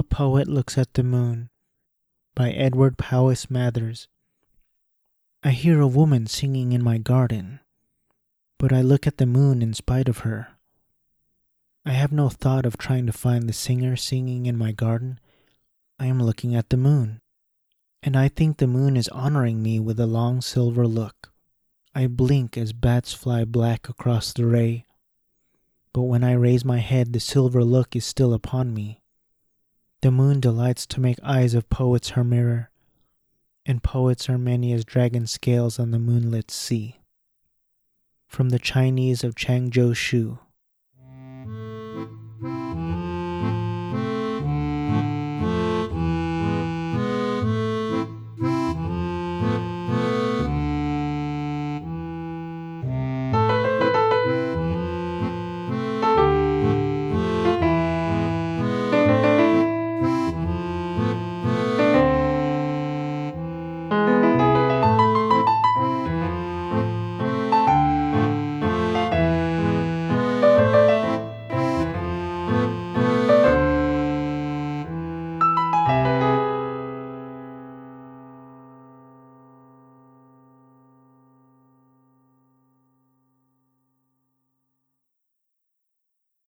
poet looks at the moon by Edward Powys Mathers. I hear a woman singing in my garden, but I look at the moon in spite of her. I have no thought of trying to find the singer singing in my garden. I am looking at the moon, and I think the moon is honoring me with a long silver look. I blink as bats fly black across the ray, but when I raise my head, the silver look is still upon me. The moon delights to make eyes of poets her mirror, and poets are many as dragon scales on the moonlit sea. From the Chinese of Changzhou Shu.